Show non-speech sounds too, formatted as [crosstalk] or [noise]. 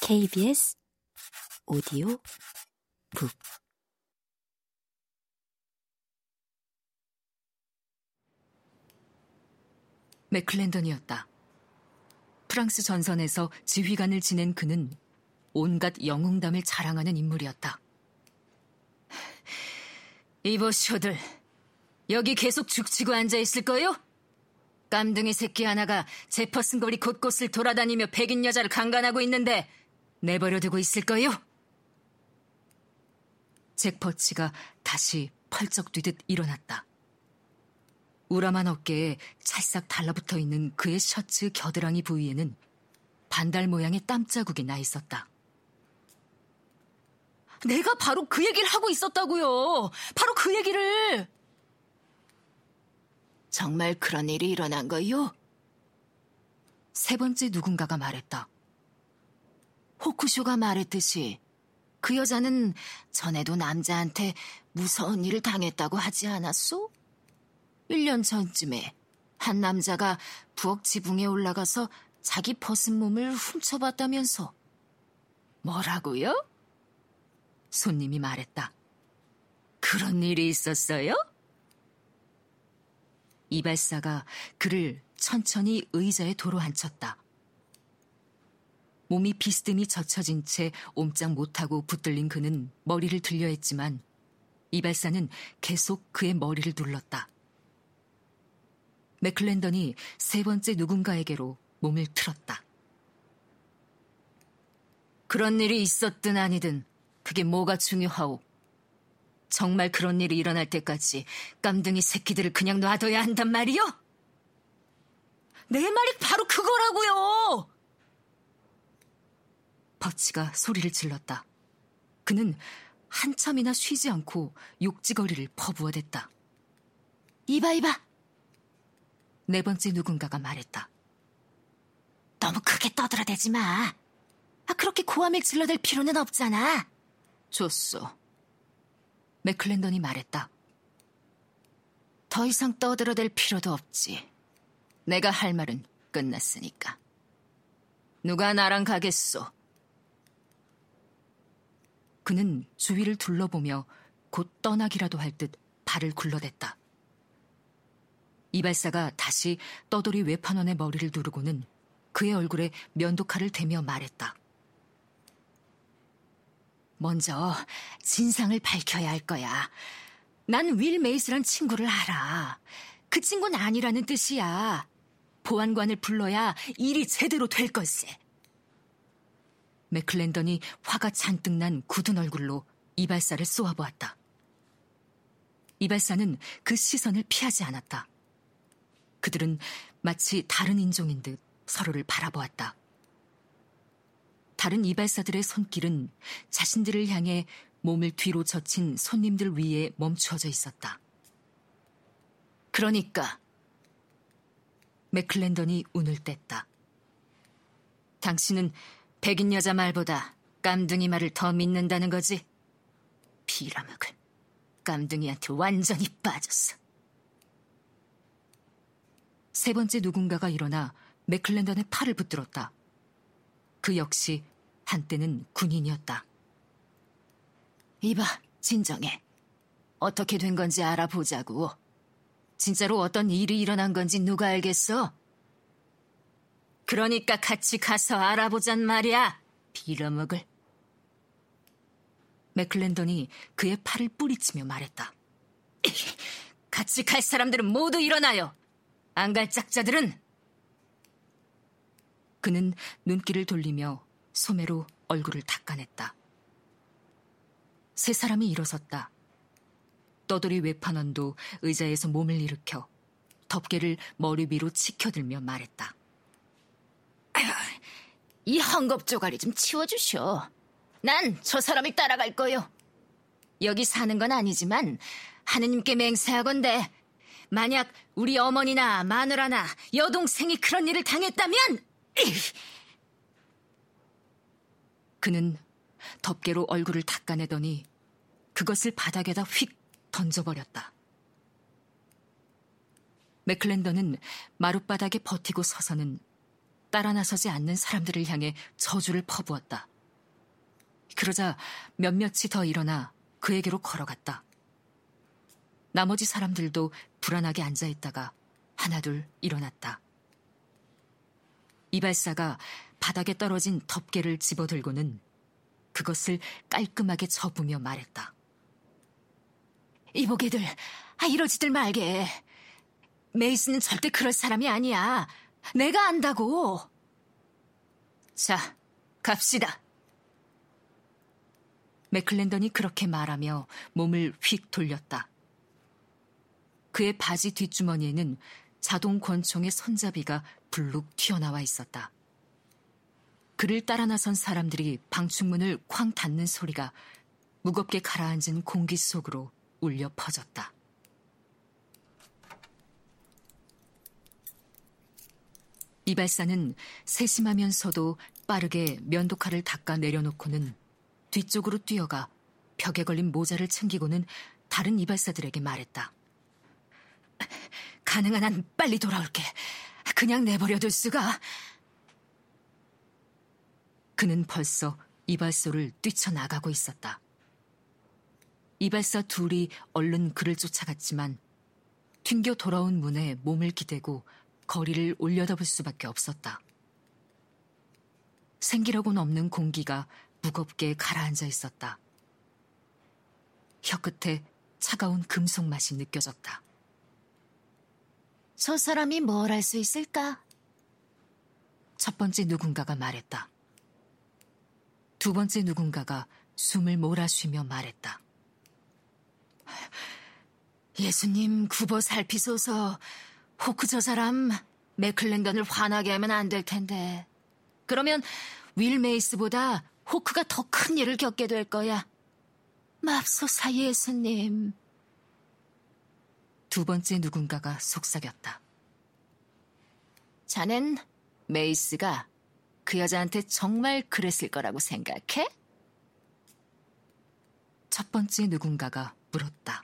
KBS 오디오 북 맥클랜던이었다. 프랑스 전선에서 지휘관을 지낸 그는 온갖 영웅담을 자랑하는 인물이었다. 이보쇼들, 여기 계속 죽치고 앉아 있을 거요? 깜둥이 새끼 하나가 제퍼슨 거리 곳곳을 돌아다니며 백인 여자를 강간하고 있는데 내버려 두고 있을 거요? 잭 퍼치가 다시 펄쩍 뛰듯 일어났다. 우람한 어깨에 찰싹 달라붙어 있는 그의 셔츠 겨드랑이 부위에는 반달 모양의 땀자국이 나 있었다. 내가 바로 그 얘기를 하고 있었다고요. 바로 그 얘기를. 정말 그런 일이 일어난 거요? 세 번째 누군가가 말했다. 호쿠쇼가 말했듯이 그 여자는 전에도 남자한테 무서운 일을 당했다고 하지 않았소? 1년 전쯤에 한 남자가 부엌 지붕에 올라가서 자기 벗은 몸을 훔쳐봤다면서. 뭐라고요? 손님이 말했다. 그런 일이 있었어요? 이발사가 그를 천천히 의자에 도로 앉혔다. 몸이 비스듬히 젖혀진 채 옴짝 못하고 붙들린 그는 머리를 들려 했지만 이발사는 계속 그의 머리를 눌렀다. 맥클랜던이 세 번째 누군가에게로 몸을 틀었다. 그런 일이 있었든 아니든 그게 뭐가 중요하오. 정말 그런 일이 일어날 때까지 깜둥이 새끼들을 그냥 놔둬야 한단 말이요? 내 말이 바로 그거라고요! 버치가 소리를 질렀다. 그는 한참이나 쉬지 않고 욕지거리를 퍼부어댔다. 이봐, 이봐! 네 번째 누군가가 말했다. 너무 크게 떠들어대지 마. 아, 그렇게 고함을 질러댈 필요는 없잖아. 좋소. 맥클랜던이 말했다. 더 이상 떠들어댈 필요도 없지. 내가 할 말은 끝났으니까. 누가 나랑 가겠소? 그는 주위를 둘러보며 곧 떠나기라도 할 듯 발을 굴러댔다. 이발사가 다시 떠돌이 외판원의 머리를 누르고는 그의 얼굴에 면도칼을 대며 말했다. 먼저 진상을 밝혀야 할 거야. 난 윌 메이스란 친구를 알아. 그 친구는 아니라는 뜻이야. 보안관을 불러야 일이 제대로 될 걸세. 맥클랜던이 화가 잔뜩 난 굳은 얼굴로 이발사를 쏘아보았다. 이발사는 그 시선을 피하지 않았다. 그들은 마치 다른 인종인 듯 서로를 바라보았다. 다른 이발사들의 손길은 자신들을 향해 몸을 뒤로 젖힌 손님들 위에 멈추어져 있었다. 그러니까 맥클랜던이 운을 뗐다. 당신은 백인 여자 말보다 깜둥이 말을 더 믿는다는 거지? 비라먹을 깜둥이한테 완전히 빠졌어. 세 번째 누군가가 일어나 맥클랜던의 팔을 붙들었다. 그 역시 한때는 군인이었다. 이봐, 진정해. 어떻게 된 건지 알아보자고. 진짜로 어떤 일이 일어난 건지 누가 알겠어? 그러니까 같이 가서 알아보잔 말이야. 빌어먹을. 맥클랜던이 그의 팔을 뿌리치며 말했다. [laughs] 같이 갈 사람들은 모두 일어나요. 안 갈 짝자들은 그는 눈길을 돌리며 소매로 얼굴을 닦아냈다. 세 사람이 일어섰다. 떠돌이 외판원도 의자에서 몸을 일으켜 덮개를 머리 위로 치켜들며 말했다. 이 헝겊 조가리 좀 치워주쇼. 난저 사람을 따라갈 거요. 여기 사는 건 아니지만 하느님께 맹세하건대 만약 우리 어머니나 마누라나 여동생이 그런 일을 당했다면 그는 덮개로 얼굴을 닦아내더니 그것을 바닥에다 휙 던져버렸다. 맥클랜더는 마룻바닥에 버티고 서서는 따라 나서지 않는 사람들을 향해 저주를 퍼부었다. 그러자 몇몇이 더 일어나 그에게로 걸어갔다. 나머지 사람들도 불안하게 앉아 있다가 하나둘 일어났다. 이발사가 바닥에 떨어진 덮개를 집어들고는 그것을 깔끔하게 접으며 말했다. 이보게들, 아, 이러지들 말게. 메이스는 절대 그럴 사람이 아니야. 내가 안다고. 자, 갑시다. 맥클랜던이 그렇게 말하며 몸을 휙 돌렸다. 그의 바지 뒷주머니에는 자동 권총의 손잡이가 불룩 튀어나와 있었다. 그를 따라 나선 사람들이 방충문을 쾅 닫는 소리가 무겁게 가라앉은 공기 속으로 울려 퍼졌다. 이발사는 세심하면서도 빠르게 면도칼을 닦아 내려놓고는 뒤쪽으로 뛰어가 벽에 걸린 모자를 챙기고는 다른 이발사들에게 말했다. 가능한 한 빨리 돌아올게. 그냥 내버려둘 수가. 그는 벌써 이발소를 뛰쳐나가고 있었다. 이발사 둘이 얼른 그를 쫓아갔지만 튕겨 돌아온 문에 몸을 기대고 거리를 올려다볼 수밖에 없었다. 생기라고는 없는 공기가 무겁게 가라앉아 있었다. 혀끝에 차가운 금속 맛이 느껴졌다. 저 사람이 뭘 할 수 있을까? 첫 번째 누군가가 말했다. 두 번째 누군가가 숨을 몰아쉬며 말했다. 예수님 굽어 살피소서. 호크 저 사람 맥클랭던을 화나게 하면 안 될 텐데. 그러면 윌 메이스보다 호크가 더 큰 일을 겪게 될 거야. 맙소사 예수님. 두 번째 누군가가 속삭였다. 자넨 메이스가 그 여자한테 정말 그랬을 거라고 생각해? 첫 번째 누군가가 물었다.